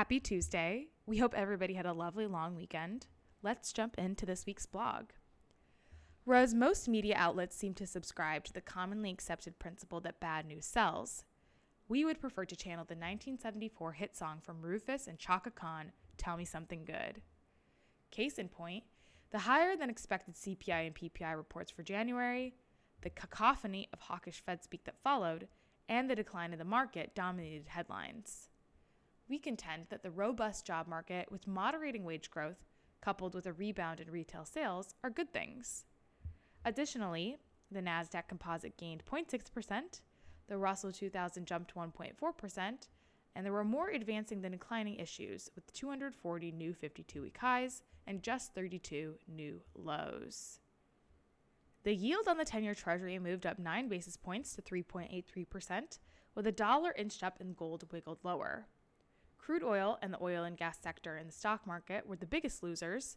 Happy Tuesday. We hope everybody had a lovely long weekend. Let's jump into this week's blog. Whereas most media outlets seem to subscribe to the commonly accepted principle that bad news sells, we would prefer to channel the 1974 hit song from Rufus and Chaka Khan, Tell Me Something Good. Case in point, the higher than expected CPI and PPI reports for January, the cacophony of hawkish Fed speak that followed, and the decline in the market dominated headlines. We contend that the robust job market with moderating wage growth, coupled with a rebound in retail sales, are good things. Additionally, the NASDAQ composite gained 0.6%, the Russell 2000 jumped 1.4%, and there were more advancing than declining issues, with 240 new 52 week highs and just 32 new lows. The yield on the 10 year Treasury moved up 9 basis points to 3.83%, with the dollar inched up and gold wiggled lower. Crude oil and the oil and gas sector in the stock market were the biggest losers,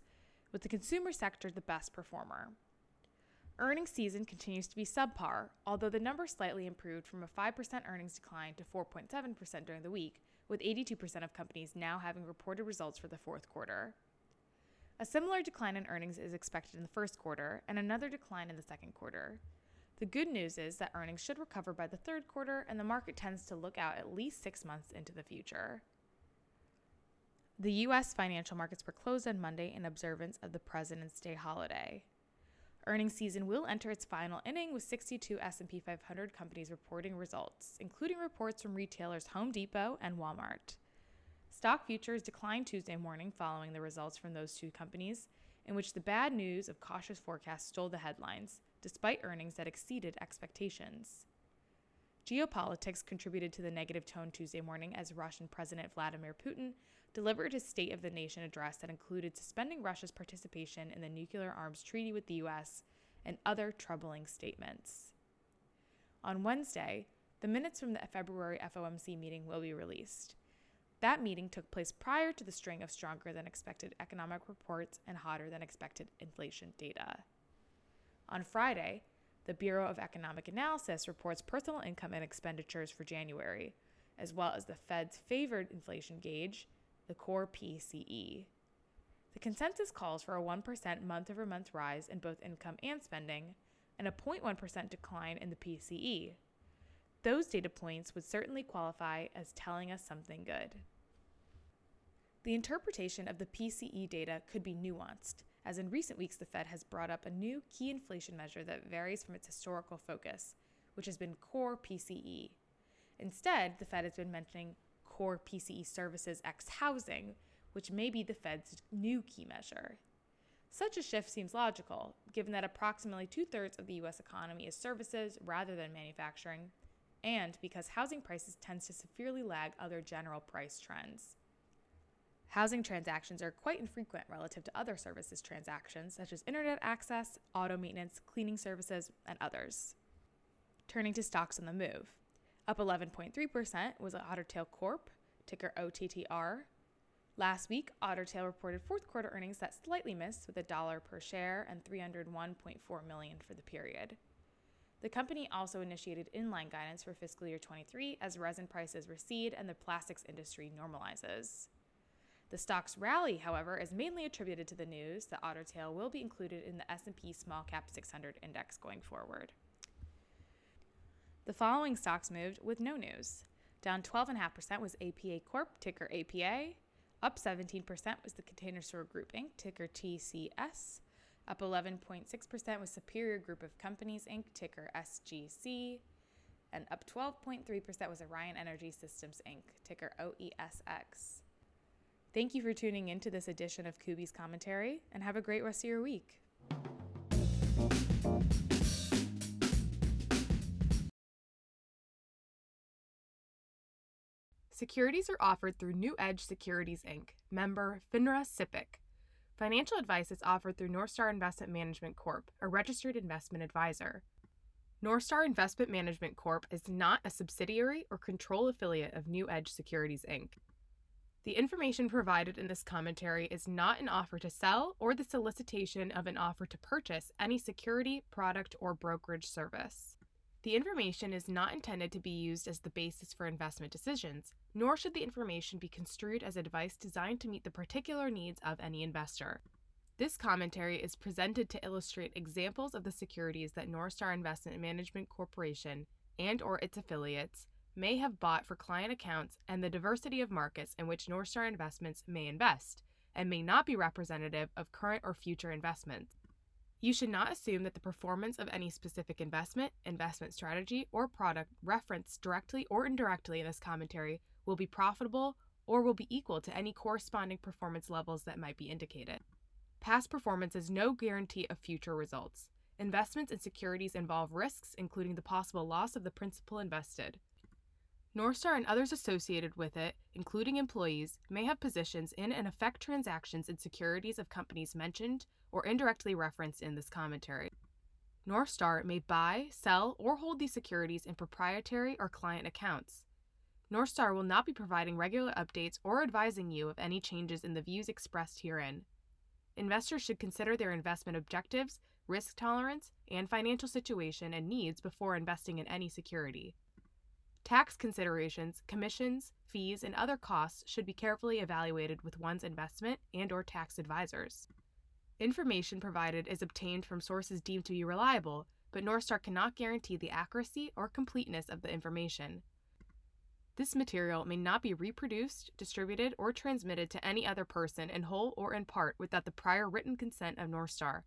with the consumer sector the best performer. Earnings season continues to be subpar, although the number slightly improved from a 5% earnings decline to 4.7% during the week, with 82% of companies now having reported results for the fourth quarter. A similar decline in earnings is expected in the first quarter and another decline in the second quarter. The good news is that earnings should recover by the third quarter, and the market tends to look out at least six months into the future. The U.S. financial markets were closed on Monday in observance of the President's Day holiday. Earnings season will enter its final inning with 62 S&P 500 companies reporting results, including reports from retailers Home Depot and Walmart. Stock futures declined Tuesday morning following the results from those two companies, in which the bad news of cautious forecasts stole the headlines, despite earnings that exceeded expectations. Geopolitics contributed to the negative tone Tuesday morning as Russian President Vladimir Putin delivered his State of the Nation address that included suspending Russia's participation in the nuclear arms treaty with the U.S. and other troubling statements. On Wednesday, the minutes from the February FOMC meeting will be released. That meeting took place prior to the string of stronger than expected economic reports and hotter than expected inflation data. On Friday, the Bureau of Economic Analysis reports personal income and expenditures for January, as well as the Fed's favored inflation gauge, the core PCE. The consensus calls for a 1% month over month rise in both income and spending, and a 0.1% decline in the PCE. Those data points would certainly qualify as telling us something good. The interpretation of the PCE data could be nuanced as in recent weeks the Fed has brought up a new key inflation measure that varies from its historical focus, which has been core PCE. Instead, the Fed has been mentioning core PCE services X housing, which may be the Fed's new key measure. Such a shift seems logical, given that approximately two thirds of the US economy is services rather than manufacturing, and because housing prices tend to severely lag other general price trends. Housing transactions are quite infrequent relative to other services transactions, such as internet access, auto maintenance, cleaning services, and others. Turning to stocks on the move. Up 11.3% was Otter Tail Corp, ticker OTTR. Last week, Otter Tail reported fourth quarter earnings that slightly missed with a dollar per share and 301.4 million for the period. The company also initiated inline guidance for fiscal year 23 as resin prices recede and the plastics industry normalizes. The stock's rally, however, is mainly attributed to the news that Otter Tail will be included in the S&P Small Cap 600 index going forward. The following stocks moved with no news. Down 12.5% was APA Corp, ticker APA. Up 17% was the Container Store Group Inc., ticker TCS. Up 11.6% was Superior Group of Companies Inc., ticker SGC. And up 12.3% was Orion Energy Systems Inc., ticker OESX. Thank you for tuning in to this edition of Kubi's Commentary, and have a great rest of your week. Securities are offered through New Edge Securities Inc., member FINRA SIPC. Financial advice is offered through Northstar Investment Management Corp., a registered investment advisor. Northstar Investment Management Corp. is not a subsidiary or control affiliate of New Edge Securities Inc. The information provided in this commentary is not an offer to sell or the solicitation of an offer to purchase any security, product, or brokerage service. The information is not intended to be used as the basis for investment decisions, nor should the information be construed as advice designed to meet the particular needs of any investor. This commentary is presented to illustrate examples of the securities that Northstar Investment Management Corporation and or its affiliates may have bought for client accounts and the diversity of markets in which Northstar Investments may invest and may not be representative of current or future investments. You should not assume that the performance of any specific investment, investment strategy, or product referenced directly or indirectly in this commentary will be profitable or will be equal to any corresponding performance levels that might be indicated. Past performance is no guarantee of future results. Investments in securities involve risks, including the possible loss of the principal invested. Northstar and others associated with it, including employees, may have positions in and affect transactions in securities of companies mentioned or indirectly referenced in this commentary. Northstar may buy, sell, or hold these securities in proprietary or client accounts. Northstar will not be providing regular updates or advising you of any changes in the views expressed herein. Investors should consider their investment objectives, risk tolerance, and financial situation and needs before investing in any security. Tax considerations, commissions, fees, and other costs should be carefully evaluated with one's investment and or tax advisors. Information provided is obtained from sources deemed to be reliable, but Northstar cannot guarantee the accuracy or completeness of the information. This material may not be reproduced, distributed, or transmitted to any other person in whole or in part without the prior written consent of Northstar.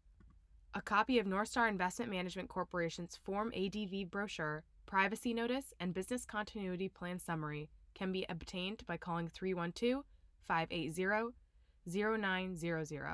A copy of Northstar Investment Management Corporation's Form ADV brochure privacy notice, and business continuity plan summary can be obtained by calling 312 580 0900.